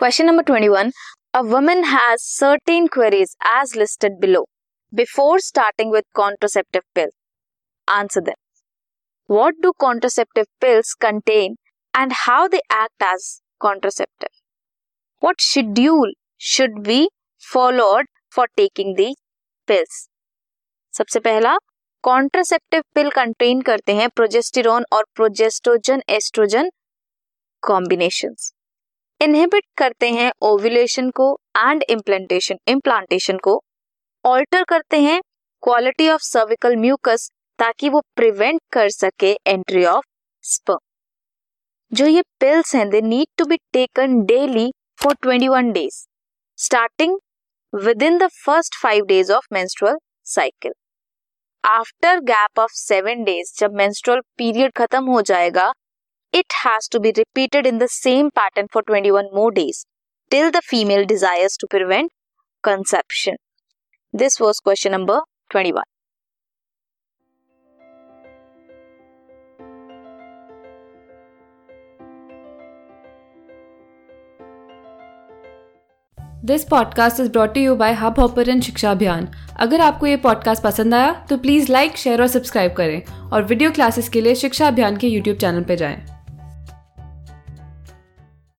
Question number 21. A woman has certain queries as listed below before starting with contraceptive pills. Answer them. What do contraceptive pills contain and how they act as contraceptive? What schedule should be followed for taking the pills? सबसे पहला contraceptive पिल contain करते हैं progesterone और progesterone oestrogen combinations inhibit करते हैं ovulation को and implantation implantation को। Alter करते हैं क्वालिटी ऑफ़ सर्विकल म्यूकस ताकि वो प्रिवेंट कर सके एंट्री ऑफ़ स्पर्म जो ये पिल्स हैं they need to be taken daily for 21 days starting within the first five days of menstrual cycle after gap of seven days जब menstrual period खत्म हो जाएगा it has to be repeated in the same pattern for 21 more days till the female desires to prevent conception. This was question number 21. This podcast is brought you by hub hopper शिक्षा अभियान अगर आपको ये podcast पसंद आया तो please like share और subscribe करें और वीडियो क्लासेस के लिए शिक्षा अभियान के यूट्यूब चैनल पर जाएं।